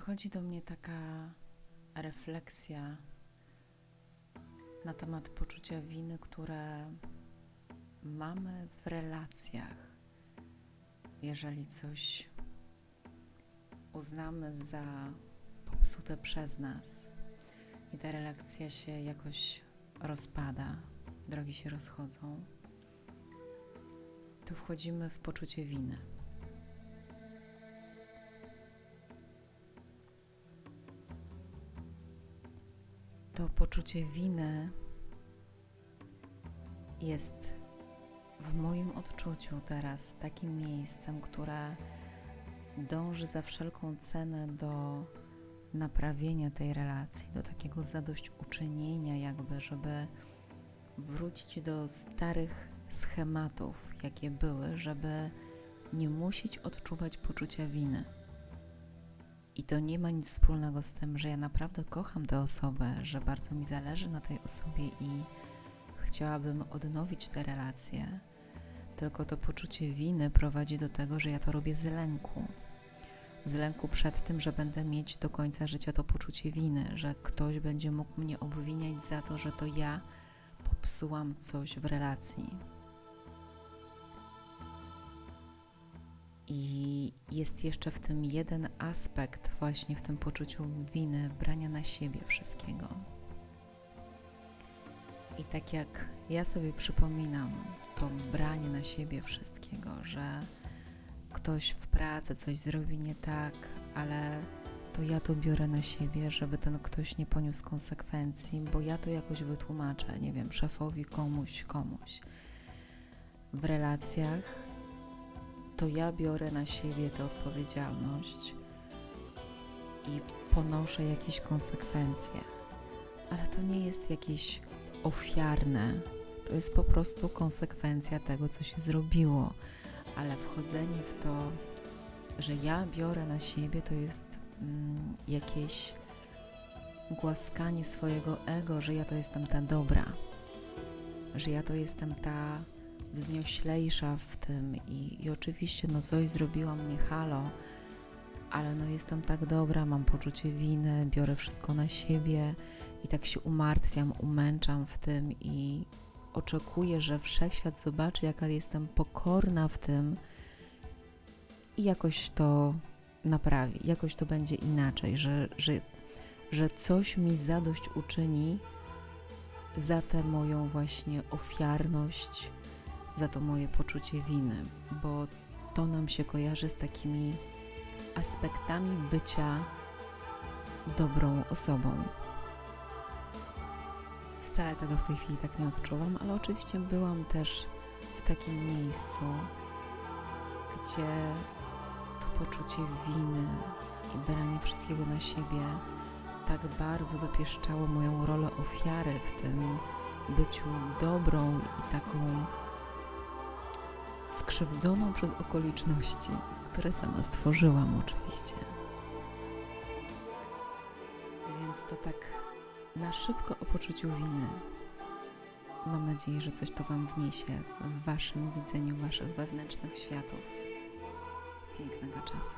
przychodzi do mnie taka refleksja na temat poczucia winy, które mamy w relacjach. Jeżeli coś uznamy za popsute przez nas i ta relacja się jakoś rozpada, drogi się rozchodzą, to wchodzimy w poczucie winy. To poczucie winy jest w moim odczuciu teraz takim miejscem, które dąży za wszelką cenę do naprawienia tej relacji, do takiego zadośćuczynienia, jakby, żeby wrócić do starych schematów, jakie były, żeby nie musieć odczuwać poczucia winy. I to nie ma nic wspólnego z tym, że ja naprawdę kocham tę osobę, że bardzo mi zależy na tej osobie i chciałabym odnowić te relacje. Tylko to poczucie winy prowadzi do tego, że ja to robię z lęku. Z lęku przed tym, że będę mieć do końca życia to poczucie winy, że ktoś będzie mógł mnie obwiniać za to, że to ja popsułam coś w relacji. I jest jeszcze w tym jeden aspekt, właśnie w tym poczuciu winy, brania na siebie wszystkiego. I tak jak ja sobie przypominam to branie na siebie wszystkiego, że ktoś w pracy coś zrobi nie tak, ale to ja to biorę na siebie, żeby ten ktoś nie poniósł konsekwencji, bo ja to jakoś wytłumaczę, nie wiem, szefowi, komuś, komuś. W relacjach to ja biorę na siebie tę odpowiedzialność i ponoszę jakieś konsekwencje. Ale to nie jest jakieś ofiarne, to jest po prostu konsekwencja tego, co się zrobiło. Ale wchodzenie w to, że ja biorę na siebie, to jest mm, jakieś głaskanie swojego ego, że ja to jestem ta dobra, że ja to jestem ta wznioślejsza w tym i, i oczywiście no coś zrobiłam, nie halo, ale no jestem tak dobra, mam poczucie winy, biorę wszystko na siebie i tak się umartwiam, umęczam w tym i oczekuję, że wszechświat zobaczy, jaka jestem pokorna w tym i jakoś to naprawi, jakoś to będzie inaczej, że, że, że coś mi zadość uczyni za tę moją właśnie ofiarność, za to moje poczucie winy, bo to nam się kojarzy z takimi aspektami bycia dobrą osobą. Wcale tego w tej chwili tak nie odczuwam, ale oczywiście byłam też w takim miejscu, gdzie to poczucie winy i branie wszystkiego na siebie tak bardzo dopieszczało moją rolę ofiary w tym byciu dobrą i taką skrzywdzoną przez okoliczności, które sama stworzyłam oczywiście. Więc to tak na szybko o poczuciu winy. Mam nadzieję, że coś to Wam wniesie w Waszym widzeniu Waszych wewnętrznych światów. Pięknego czasu.